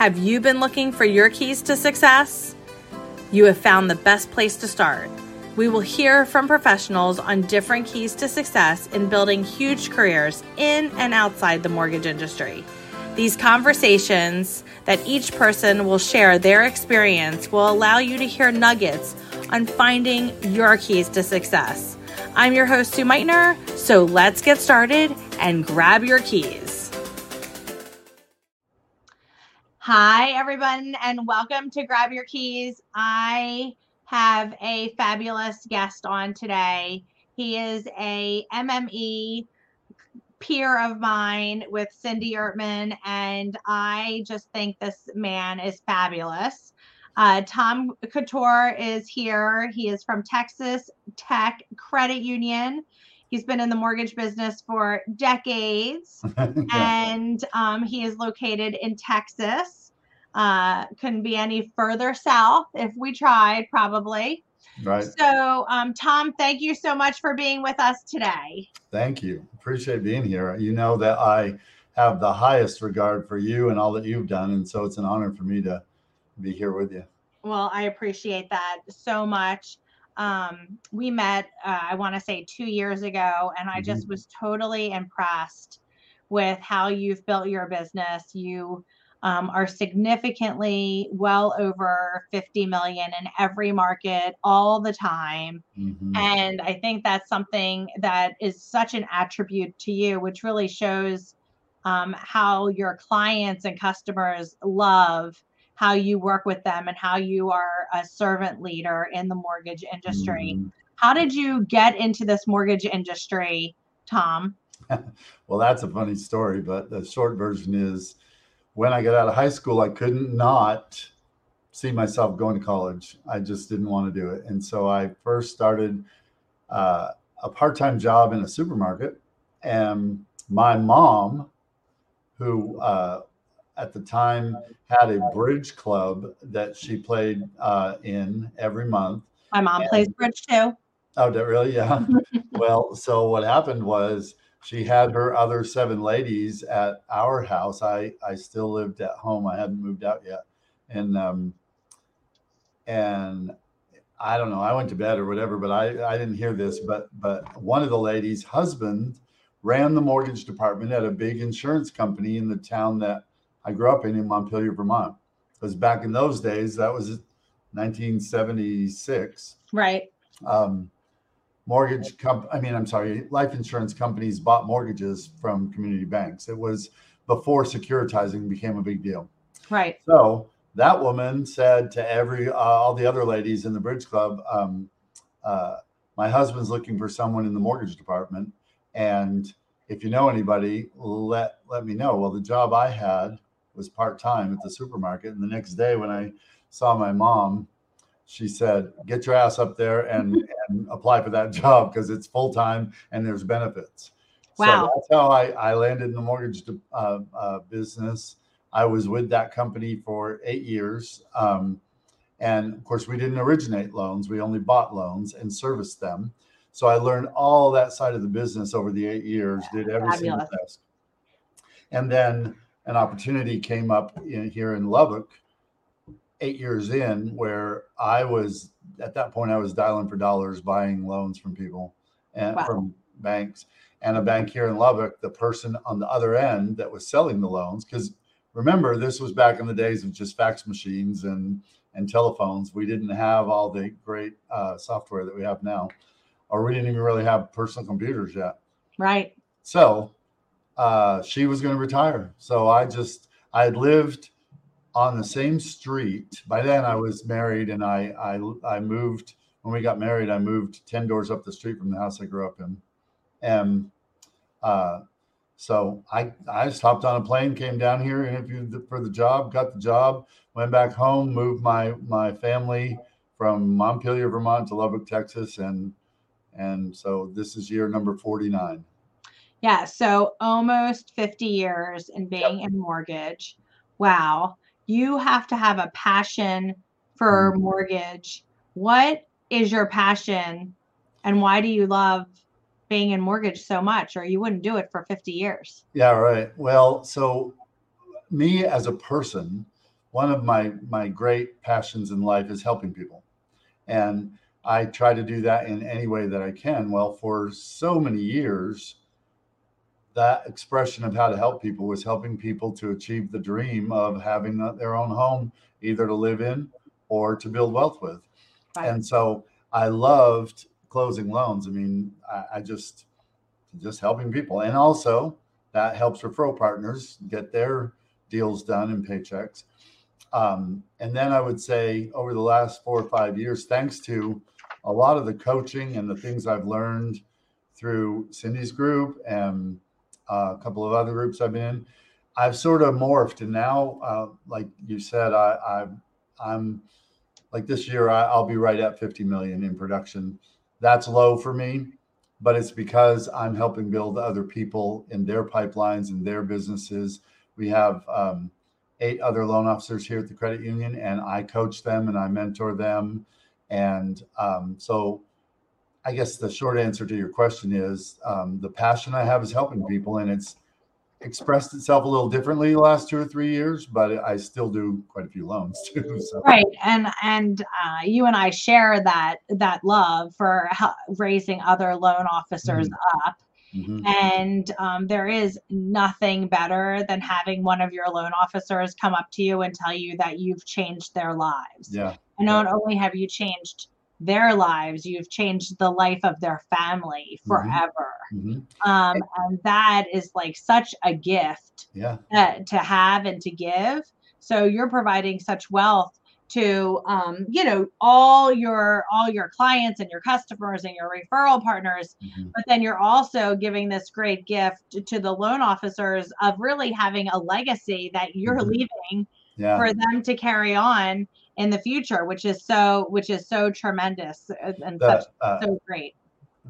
Have you been looking for your keys to success? You have found the best place to start. We will hear from professionals on different keys to success in building huge careers in and outside the mortgage industry. These conversations that each person will share their experience will allow you to hear nuggets on finding your keys to success. I'm your host, Sue Meitner, so let's get started and grab your keys. Hi, everyone, and welcome to Grab Your Keys. I have a fabulous guest on today. He is a MME peer of mine with Cindy Ertman, and I just think this man is fabulous. Uh, Tom Couture is here. He is from Texas Tech Credit Union. He's been in the mortgage business for decades, yeah. and um, he is located in Texas. Uh, couldn't be any further south if we tried, probably. Right. So, um, Tom, thank you so much for being with us today. Thank you. Appreciate being here. You know that I have the highest regard for you and all that you've done, and so it's an honor for me to be here with you. Well, I appreciate that so much um, we met, uh, I want to say two years ago, and I just mm-hmm. was totally impressed with how you've built your business. You um, are significantly well over 50 million in every market all the time. Mm-hmm. And I think that's something that is such an attribute to you, which really shows um, how your clients and customers love how you work with them and how you are a servant leader in the mortgage industry. Mm-hmm. How did you get into this mortgage industry, Tom? well, that's a funny story, but the short version is when I got out of high school, I couldn't not see myself going to college. I just didn't want to do it. And so I first started uh, a part time job in a supermarket. And my mom, who uh, at the time had a bridge club that she played uh, in every month. My mom and, plays bridge too. Oh, really? Yeah. well, so what happened was she had her other seven ladies at our house. I I still lived at home. I hadn't moved out yet, and um, and I don't know. I went to bed or whatever, but I I didn't hear this. But but one of the ladies' husband ran the mortgage department at a big insurance company in the town that I grew up in in Montpelier, Vermont. Because back in those days, that was 1976. Right. Um, mortgage comp I mean, I'm sorry, life insurance companies bought mortgages from community banks. It was before securitizing became a big deal. Right. So that woman said to every uh, all the other ladies in the bridge club, um, uh, my husband's looking for someone in the mortgage department, and if you know anybody, let let me know. Well, the job I had was part time at the supermarket. And the next day, when I saw my mom, she said, "Get your ass up there and, and apply for that job because it's full time and there's benefits." Wow. So that's how I, I landed in the mortgage uh, uh, business. I was with that company for eight years. Um, and of course, we didn't originate loans, we only bought loans and serviced them. So I learned all that side of the business over the eight years, did every Fabulous. single task. And then an opportunity came up in, here in Lubbock eight years in where I was at that point I was dialing for dollars buying loans from people and wow. from banks. And a bank here in Lubbock the person on the other end that was selling the loans because remember this was back in the days of just fax machines and and telephones. We didn't have all the great uh, software that we have now or we didn't even really have personal computers yet. Right. So uh, she was going to retire. So I just, I had lived on the same street. By then I was married and I, I, I moved, when we got married, I moved 10 doors up the street from the house I grew up in. And, uh, so I, I just hopped on a plane, came down here, interviewed for the job, got the job, went back home, moved my, my family from Montpelier, Vermont to Lubbock, Texas. And, and so this is year number 49. Yeah, so almost 50 years in being yep. in mortgage. Wow. You have to have a passion for mm-hmm. mortgage. What is your passion and why do you love being in mortgage so much or you wouldn't do it for 50 years? Yeah, right. Well, so me as a person, one of my my great passions in life is helping people, and I try to do that in any way that I can. Well, for so many years, that expression of how to help people was helping people to achieve the dream of having their own home, either to live in or to build wealth with. Right. And so I loved closing loans. I mean, I, I just just helping people, and also that helps referral partners get their deals done and paychecks. Um, and then I would say over the last four or five years, thanks to a lot of the coaching and the things I've learned through Cindy's group and uh, a couple of other groups I've been in, I've sort of morphed. And now, uh, like you said, I, I, am like this year, I, will be right at 50 million in production. That's low for me, but it's because I'm helping build other people in their pipelines and their businesses. We have um, eight other loan officers here at the credit union, and I coach them and I mentor them and um, so I guess the short answer to your question is um, the passion I have is helping people, and it's expressed itself a little differently the last two or three years, but I still do quite a few loans too. So. Right, and and uh, you and I share that that love for raising other loan officers mm-hmm. up. Mm-hmm. And um, there is nothing better than having one of your loan officers come up to you and tell you that you've changed their lives. Yeah. And not only have you changed their lives, you've changed the life of their family mm-hmm. forever. Mm-hmm. Um, and that is like such a gift yeah. uh, to have and to give. So you're providing such wealth to um, you know all your all your clients and your customers and your referral partners mm-hmm. but then you're also giving this great gift to the loan officers of really having a legacy that you're mm-hmm. leaving yeah. for them to carry on in the future, which is so which is so tremendous and the, such, uh, so great.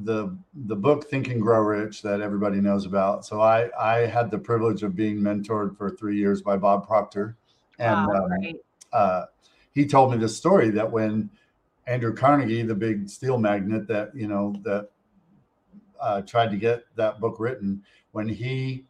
The the book Think and Grow Rich that everybody knows about. So I I had the privilege of being mentored for three years by Bob Proctor, and wow, um, uh, he told me this story that when Andrew Carnegie, the big steel magnate that you know that uh, tried to get that book written, when he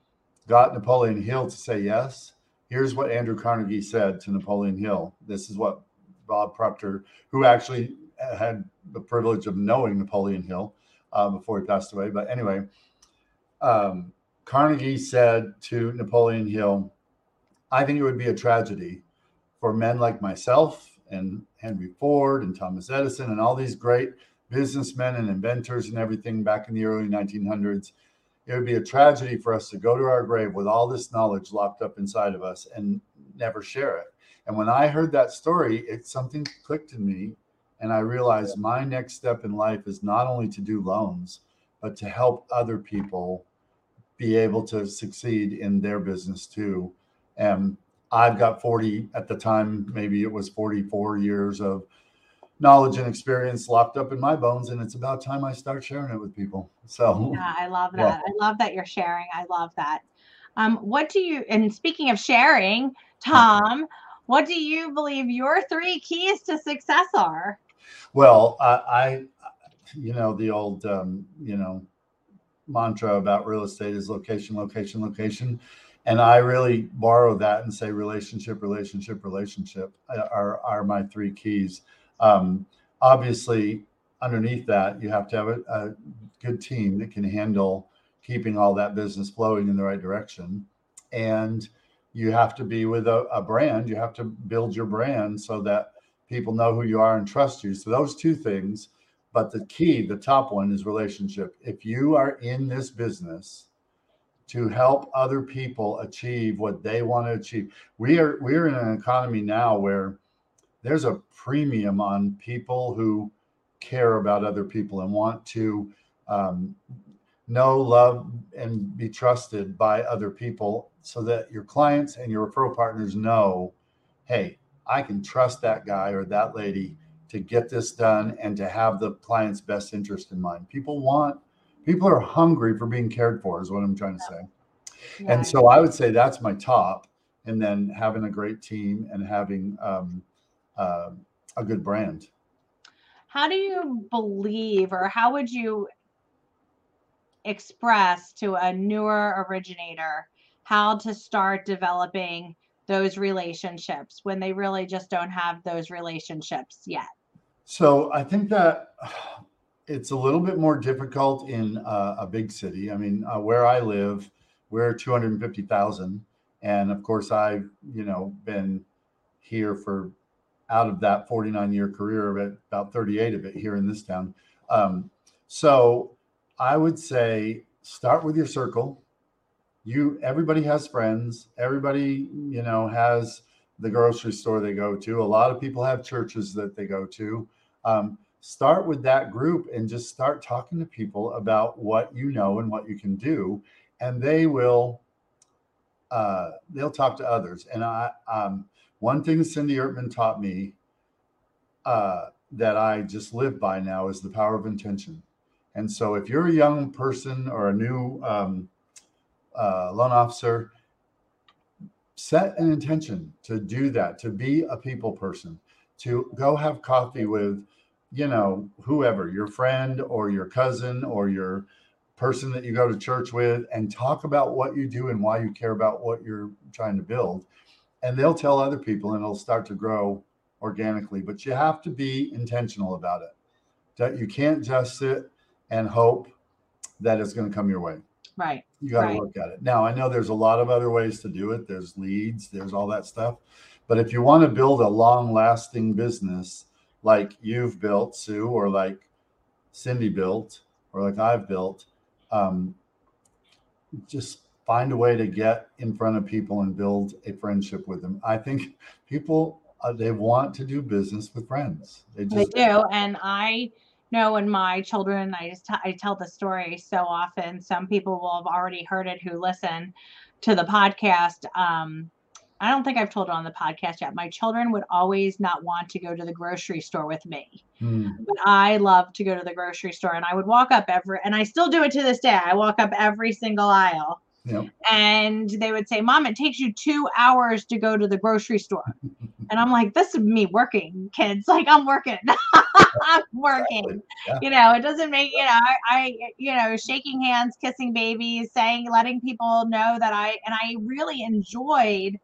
got Napoleon Hill to say yes, here's what Andrew Carnegie said to Napoleon Hill. This is what Bob Proctor, who actually had the privilege of knowing Napoleon Hill uh, before he passed away. But anyway, um, Carnegie said to Napoleon Hill, I think it would be a tragedy for men like myself and Henry Ford and Thomas Edison and all these great businessmen and inventors and everything back in the early 1900s. It would be a tragedy for us to go to our grave with all this knowledge locked up inside of us and never share it. And when I heard that story, it something clicked in me, and I realized my next step in life is not only to do loans, but to help other people be able to succeed in their business too. And I've got 40 at the time, maybe it was 44 years of knowledge and experience locked up in my bones and it's about time I start sharing it with people. So yeah, I love that. Yeah. I love that you're sharing. I love that. Um, what do you and speaking of sharing, Tom, what do you believe your three keys to success are? Well, I, I you know, the old, um, you know, mantra about real estate is location, location, location. And I really borrow that and say relationship, relationship, relationship are, are my three keys. Um, obviously, underneath that, you have to have a, a good team that can handle keeping all that business flowing in the right direction. And you have to be with a, a brand. You have to build your brand so that people know who you are and trust you. So those two things. But the key, the top one is relationship. If you are in this business to help other people achieve what they want to achieve, we are we're in an economy now where there's a premium on people who care about other people and want to um, know, love, and be trusted by other people so that your clients and your referral partners know hey, I can trust that guy or that lady to get this done and to have the client's best interest in mind. People want, people are hungry for being cared for, is what I'm trying to say. Yeah. And so I would say that's my top. And then having a great team and having um, uh, a good brand. How do you believe, or how would you express to a newer originator how to start developing those relationships when they really just don't have those relationships yet? So I think that it's a little bit more difficult in uh, a big city. I mean, uh, where I live, we're 250,000. And of course, I've, you know, been here for out of that 49 year career of it, about 38 of it here in this town. Um, so I would say start with your circle. You, everybody has friends. Everybody, you know, has the grocery store they go to. A lot of people have churches that they go to. Um, start with that group and just start talking to people about what you know and what you can do and they will uh, they'll talk to others and i um, one thing cindy ertman taught me uh, that i just live by now is the power of intention and so if you're a young person or a new um, uh, loan officer set an intention to do that to be a people person to go have coffee with you know, whoever, your friend or your cousin or your person that you go to church with and talk about what you do and why you care about what you're trying to build. And they'll tell other people and it'll start to grow organically. But you have to be intentional about it. That you can't just sit and hope that it's going to come your way. Right. You got to right. look at it. Now, I know there's a lot of other ways to do it. There's leads, there's all that stuff. But if you want to build a long lasting business, like you've built, Sue, or like Cindy built, or like I've built. Um, just find a way to get in front of people and build a friendship with them. I think people uh, they want to do business with friends. They just they do, and I know when my children, I just t- I tell the story so often. Some people will have already heard it who listen to the podcast. Um, I don't think I've told it on the podcast yet. My children would always not want to go to the grocery store with me. Mm. But I love to go to the grocery store and I would walk up every and I still do it to this day. I walk up every single aisle. Yep. And they would say, Mom, it takes you two hours to go to the grocery store. and I'm like, this is me working, kids. Like I'm working. I'm working. Yeah. You know, it doesn't make, you know, I, I, you know, shaking hands, kissing babies, saying, letting people know that I, and I really enjoyed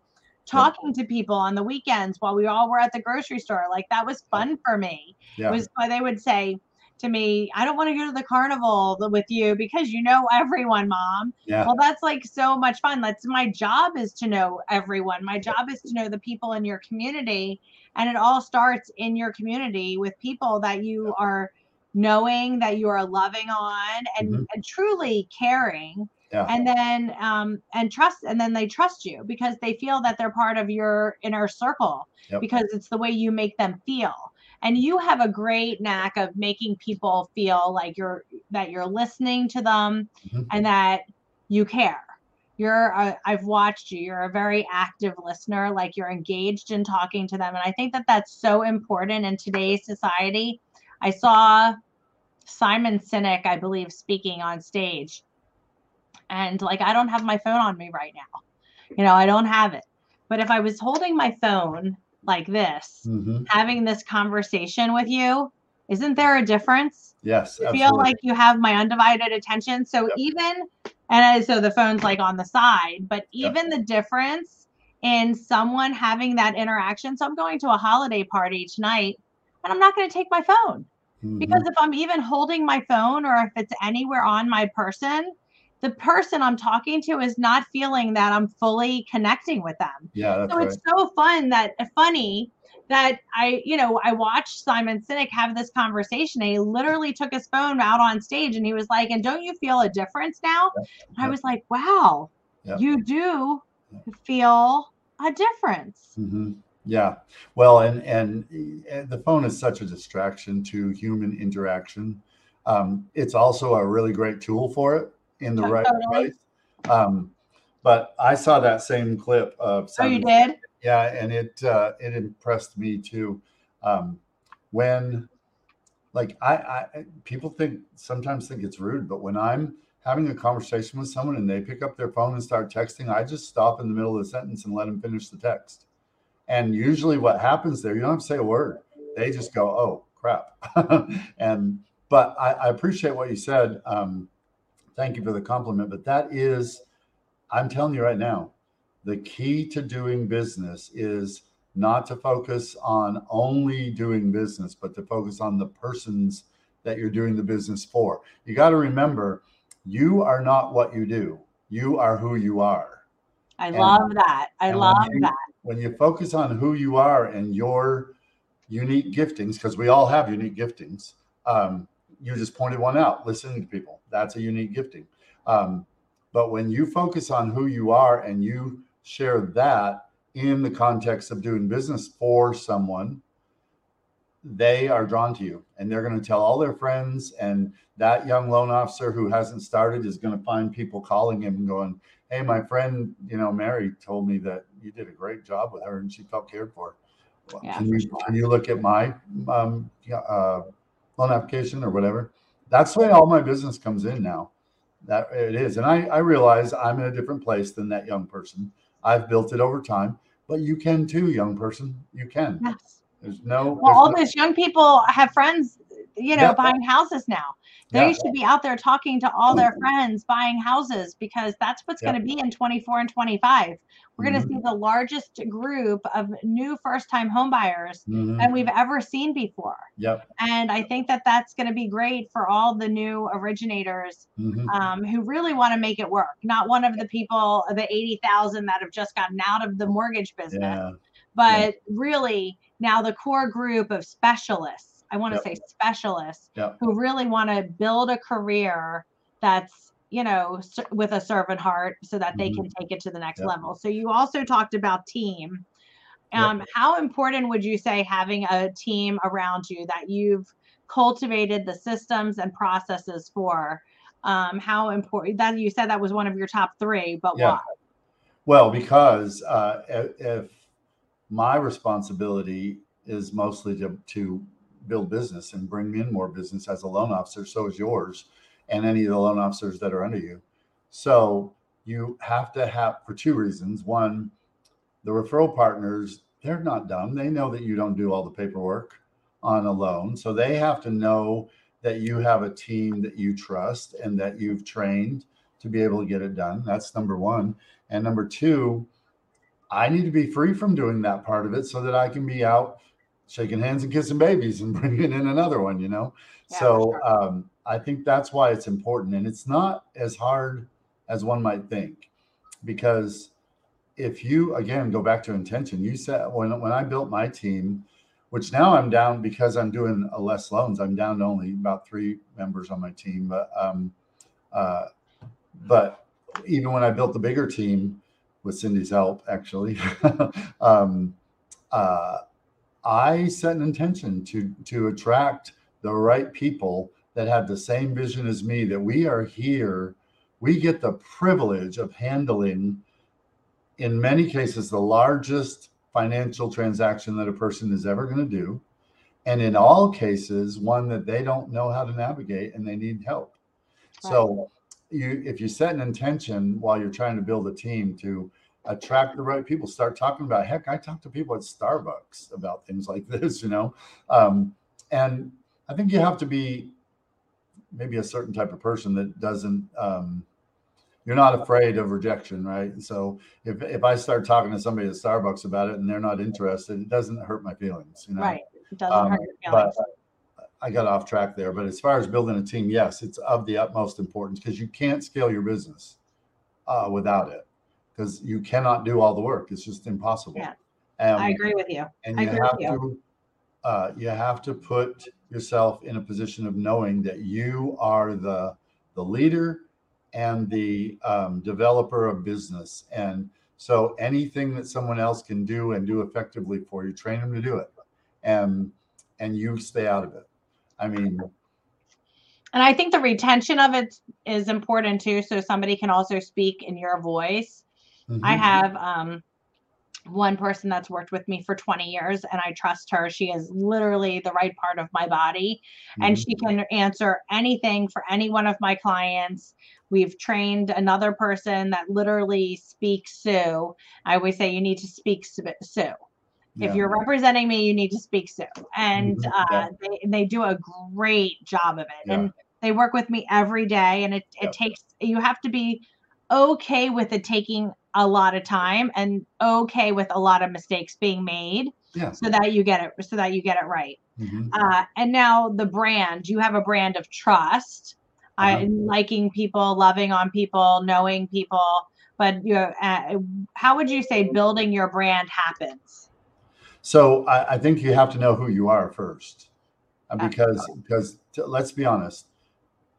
talking to people on the weekends while we all were at the grocery store. Like that was fun for me. Yeah. It was why they would say to me, I don't want to go to the carnival with you because you know everyone, mom. Yeah. Well, that's like so much fun. That's my job is to know everyone. My job is to know the people in your community. And it all starts in your community with people that you are knowing that you are loving on and, mm-hmm. and truly caring yeah. and then um and trust and then they trust you because they feel that they're part of your inner circle yep. because it's the way you make them feel and you have a great knack of making people feel like you're that you're listening to them mm-hmm. and that you care you're a, i've watched you you're a very active listener like you're engaged in talking to them and i think that that's so important in today's society i saw simon sinek i believe speaking on stage and like I don't have my phone on me right now. You know, I don't have it. But if I was holding my phone like this, mm-hmm. having this conversation with you, isn't there a difference? Yes. I feel like you have my undivided attention. So yep. even and so the phone's like on the side, but even yep. the difference in someone having that interaction. So I'm going to a holiday party tonight and I'm not going to take my phone. Mm-hmm. Because if I'm even holding my phone or if it's anywhere on my person, the person I'm talking to is not feeling that I'm fully connecting with them. Yeah, so it's so fun that funny that I, you know, I watched Simon Sinek have this conversation. And he literally took his phone out on stage and he was like, "And don't you feel a difference now?" Yeah. I was like, "Wow, yeah. you do feel a difference." Mm-hmm. Yeah. Well, and and eh, the phone is such a distraction to human interaction. Um, it's also a really great tool for it in the right place. Um, but I saw that same clip of. Oh, you did? Yeah, and it uh, it impressed me too. Um, when, like, I, I people think sometimes think it's rude, but when I'm having a conversation with someone and they pick up their phone and start texting, I just stop in the middle of the sentence and let them finish the text. And usually, what happens there, you don't have to say a word. They just go, "Oh crap," and but I, I, appreciate what you said. Um, thank you for the compliment. But that is, I'm telling you right now, the key to doing business is not to focus on only doing business, but to focus on the persons that you're doing the business for. You got to remember, you are not what you do, you are who you are. I and, love that. I love you, that. When you focus on who you are and your unique giftings, because we all have unique giftings, um, you just pointed one out listening to people. That's a unique gifting. Um, but when you focus on who you are and you share that, in the context of doing business for someone, they are drawn to you and they're going to tell all their friends. And that young loan officer who hasn't started is going to find people calling him and going, Hey, my friend, you know, Mary told me that you did a great job with her and she felt cared for. Well, yeah, can, you, can you look at my um, uh, loan application or whatever? That's the way all my business comes in now. That it is. And I, I realize I'm in a different place than that young person. I've built it over time but you can too, young person. You can. Yes. There's no. Well, there's all no, those young people have friends, you know, yeah. buying houses now. They yeah. should be out there talking to all their friends buying houses because that's what's yeah. going to be in 24 and 25. We're mm-hmm. going to see the largest group of new first time homebuyers mm-hmm. we've ever seen before. Yep. And I think that that's going to be great for all the new originators mm-hmm. um, who really want to make it work. Not one of the people, the 80,000 that have just gotten out of the mortgage business, but really now the core group of specialists I want to yep. say specialists yep. who really want to build a career that's you know with a servant heart so that they mm-hmm. can take it to the next yep. level. So you also talked about team. Um, How important would you say having a team around you that you've cultivated the systems and processes for? Um, how important that you said that was one of your top three, but why? Well, because uh, if my responsibility is mostly to, to build business and bring in more business as a loan officer. So is yours and any of the loan officers that are under you. So you have to have for two reasons. One, the referral partners, they're not dumb. They know that you don't do all the paperwork on a loan. So they have to know that you have a team that you trust and that you've trained to be able to get it done. That's number one. And number two, I need to be free from doing that part of it so that I can be out shaking hands and kissing babies and bringing in another one, you know? Yeah, so sure. um, I think that's why it's important. And it's not as hard as one might think because if you again go back to intention, you said when when I built my team, which now I'm down because I'm doing less loans, I'm down to only about three members on my team. But um, uh, but even when I built the bigger team with Cindy's help, actually, um, uh, I set an intention to to attract the right people that have the same vision as me that we are here we get the privilege of handling in many cases the largest financial transaction that a person is ever going to do and in all cases one that they don't know how to navigate and they need help right. so you if you set an intention while you're trying to build a team to attract the right people. Start talking about heck. I talk to people at Starbucks about things like this, you know. Um, and I think you have to be maybe a certain type of person that doesn't. Um, you're not afraid of rejection, right? So if if I start talking to somebody at Starbucks about it and they're not interested, it doesn't hurt my feelings, you know. Right. It doesn't um, hurt your feelings. But, I got off track there, but as far as building a team, yes, it's of the utmost importance because you can't scale your business uh, without it because you cannot do all the work. It's just impossible. Yeah, um, I agree with you. And you have to uh, you have to put yourself in a position of knowing that you are the the leader and the um, developer of business. And so anything that someone else can do and do effectively for you, train them to do it, and and you stay out of it. I mean. And I think the retention of it is important too. So somebody can also speak in your voice Mm-hmm. I have um, one person that's worked with me for 20 years and I trust her. She is literally the right part of my body mm-hmm. and she can answer anything for any one of my clients. We've trained another person that literally speaks Sue. I always say you need to speak Sue. Yeah. If you're representing me, you need to speak Sue. And mm-hmm. uh, yeah. they, they do a great job of it. Yeah. And they work with me every day. And it, it takes, you have to be okay with it taking a lot of time and okay with a lot of mistakes being made Yeah. so that you get it so that you get it right Mhm. uh, and now the brand you have a brand of trust Uh-huh. liking people loving on people knowing people but you uh, how would you say building your brand happens So I, I think you have to know who you are first, Uh, because because t- let's be honest,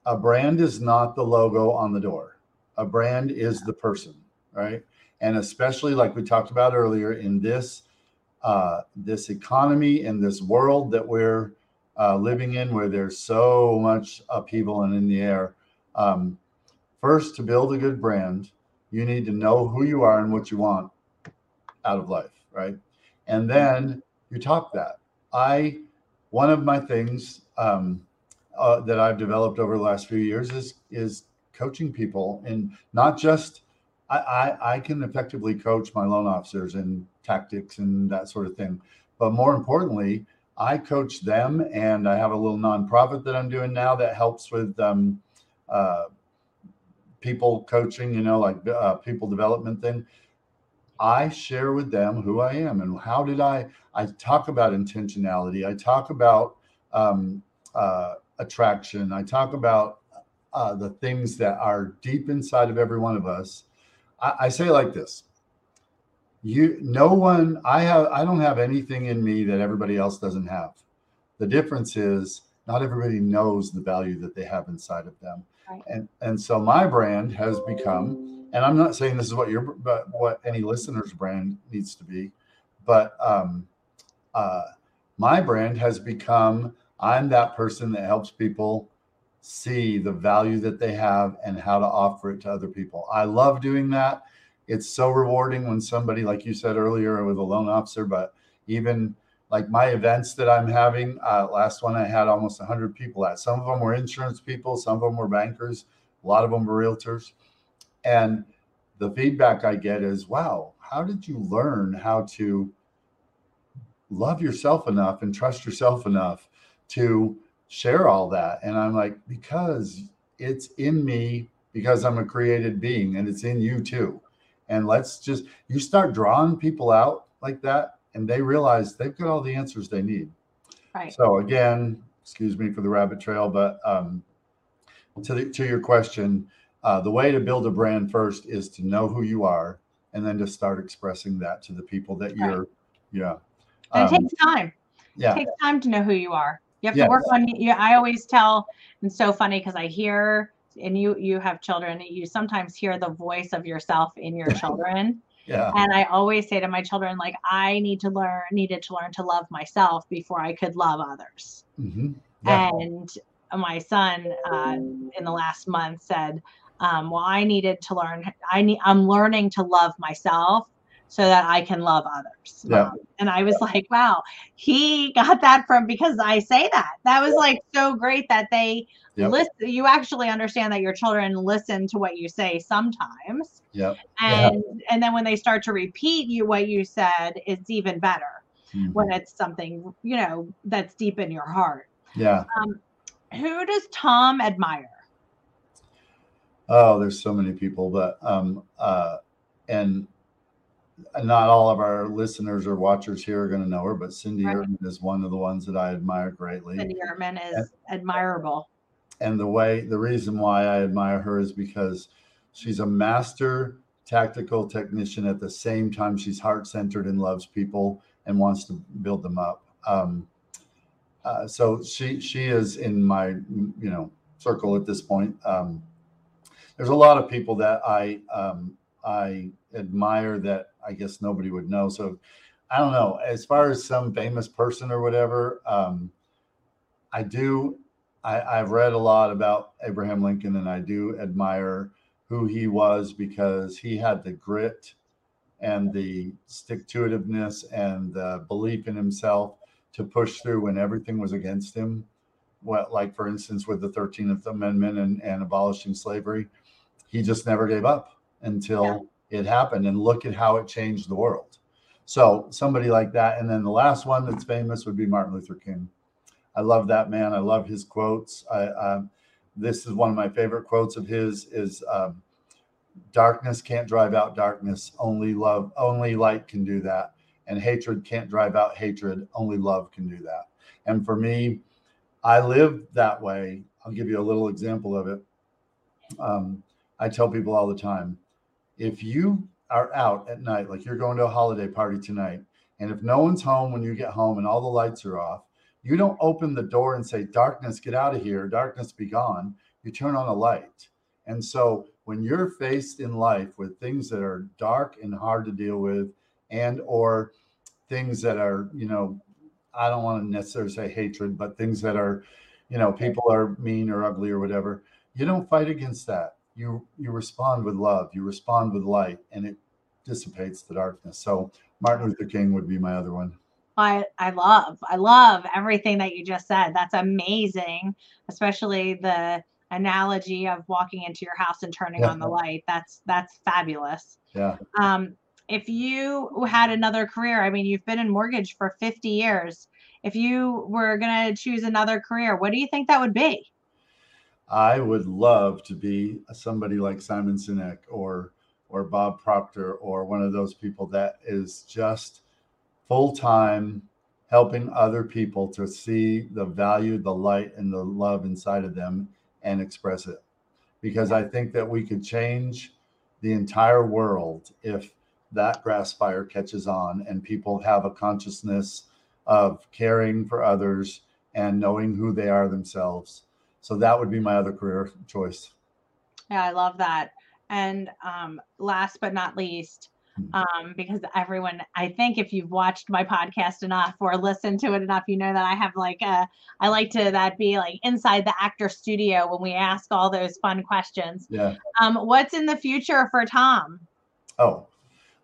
a brand is not the logo on the door. A brand is the person, right? And especially like we talked about earlier in this uh, this economy in this world that we're uh, living in, where there's so much upheaval and in the air. Um, first, to build a good brand, you need to know who you are and what you want out of life, right? and then you talk that. I one of my things um, uh, that I've developed over the last few years is is coaching people, and not just I, I I can effectively coach my loan officers in tactics and that sort of thing, but more importantly, I coach them, and I have a little nonprofit that I'm doing now that helps with um, uh, people coaching, you know, like uh, people development thing. I share with them who I am and how did I. I talk about intentionality. I talk about um, uh, attraction. I talk about uh, the things that are deep inside of every one of us. I, I say it like this: You, no one. I have. I don't have anything in me that everybody else doesn't have. The difference is not everybody knows the value that they have inside of them. Right. And and so my brand has become and I'm not saying this is what your but what any listener's brand needs to be, but um, uh, my brand has become I'm that person that helps people see the value that they have and how to offer it to other people. I love doing that. It's so rewarding when somebody, like you said earlier, with a loan officer, but even like my events that I'm having, uh, last one I had almost 100 people at. Some of them were insurance people, some of them were bankers, a lot of them were realtors. And the feedback I get is, wow, how did you learn how to love yourself enough and trust yourself enough to share all that? And I'm like, because it's in me, because I'm a created being and it's in you too. And let's just, you start drawing people out like that, and they realize they've got all the answers they need. right So again, excuse me for the rabbit trail, but um, to the, to your question, uh, the way to build a brand first is to know who you are, and then to start expressing that to the people that you're. Yeah. and it Um, takes time yeah. it takes time to know who you are. You have to work on you. I always tell, and so funny because I hear, and you you have children. You sometimes hear the voice of yourself in your children, Yeah. and I always say to my children, like I need to learn, needed to learn to love myself before I could love others. hmm yeah. And my son, uh, in the last month, said, um, "Well, I needed to learn. I need. I'm learning to love myself." So that I can love others. Yeah. Mom." And I was like, wow, he got that from because I say that. That was like so great that they Yep. listen. You actually understand that your children listen to what you say sometimes, Yep. Yeah. and and then when they start to repeat you what you said, it's even better Mhm. when it's something you know that's deep in your heart. Yeah. Who does Tom admire? Oh, there's so many people, but um, uh, and not all of our listeners or watchers here are going to know her, but Cindy Right. Is one of the ones that I admire greatly. Cindy Ertman is admirable. and the way the reason why I admire her is because she's a master tactical technician at the same time she's heart centered and loves people and wants to build them up. Um, uh, so she she is in my you know circle at this point. Um, there's a lot of people that I um, I admire that I guess nobody would know. So I don't know as far as some famous person or whatever. Um, I do I, I've read a lot about Abraham Lincoln, and I do admire who he was because he had the grit and the stick to itiveness and the belief in himself to push through when everything was against him. What, like for instance, with the Thirteenth Amendment and, and abolishing slavery, he just never gave up until it happened. And look at how it changed the world. So somebody like that. And then the last one that's famous would be Martin Luther King. I love that man. I love his quotes. I, um, this is one of my favorite quotes of his is um, darkness can't drive out darkness. Only love, only light can do that. And hatred can't drive out hatred. Only love can do that. And for me, I live that way. I'll give you a little example of it. Um, I tell people all the time if you are out at night, like you're going to a holiday party tonight, and if no one's home when you get home and all the lights are off, you don't open the door and say, Darkness, get out of here, darkness be gone. You turn on a light. And so when you're faced in life with things that are dark and hard to deal with, and or things that are, you know, I don't want to necessarily say hatred, but things that are, you know, people are mean or ugly or whatever, you don't fight against that. You you respond with love, you respond with light, and it dissipates the darkness. So Martin Luther King would be my other one. I, I love I love everything that you just said. That's amazing, especially the analogy of walking into your house and turning yeah. on the light. That's that's fabulous. Yeah. Um, if you had another career, I mean, you've been in mortgage for 50 years. If you were going to choose another career, what do you think that would be? I would love to be somebody like Simon Sinek or or Bob Proctor or one of those people that is just full time helping other people to see the value, the light, and the love inside of them and express it. Because I think that we could change the entire world if that grass fire catches on and people have a consciousness of caring for others and knowing who they are themselves. So that would be my other career choice. Yeah, I love that. And um, last but not least, hmm. um, because everyone, I think if you've watched my podcast enough or listened to it enough, you know that I have like a, I like to that be like inside the actor studio when we ask all those fun questions. Yeah. Um, what's in the future for Tom? Oh,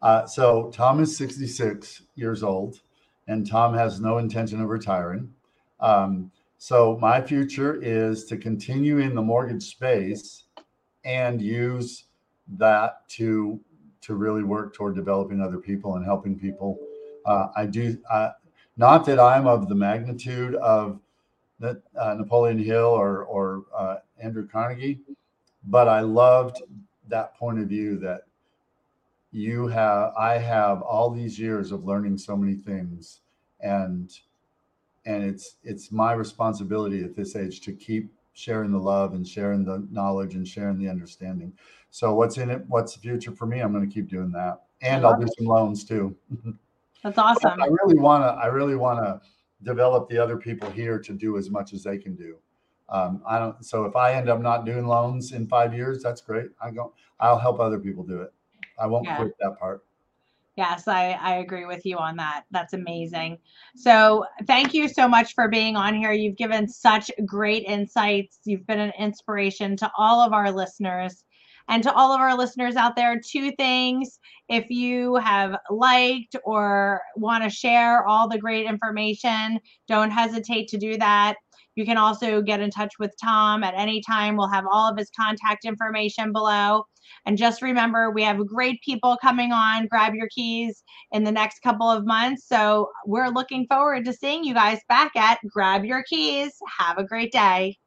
uh, so Tom is 66 years old, and Tom has no intention of retiring. Um, so my future is to continue in the mortgage space and use that to to really work toward developing other people and helping people. Uh, I do uh, not that I'm of the magnitude of that uh, Napoleon Hill or or uh, Andrew Carnegie, but I loved that point of view that you have i have all these years of learning so many things and and it's it's my responsibility at this age to keep sharing the love and sharing the knowledge and sharing the understanding. So what's in it what's the future for me? I'm going to keep doing that. And i'll do some loans too. That's awesome. I really want to i really want to develop the other people here to do as much as they can do. Um, i don't so if i end up not doing loans in five years that's great. I go i'll help other people do it. I won't yeah. quit that part. Yes, I, I agree with you on that. That's amazing. So, thank you so much for being on here. You've given such great insights. You've been an inspiration to all of our listeners. And to all of our listeners out there, two things. If you have liked or want to share all the great information, don't hesitate to do that. You can also get in touch with Tom at any time. We'll have all of his contact information below. And just remember, we have great people coming on. Grab your keys in the next couple of months. So we're looking forward to seeing you guys back at Grab Your Keys. Have a great day.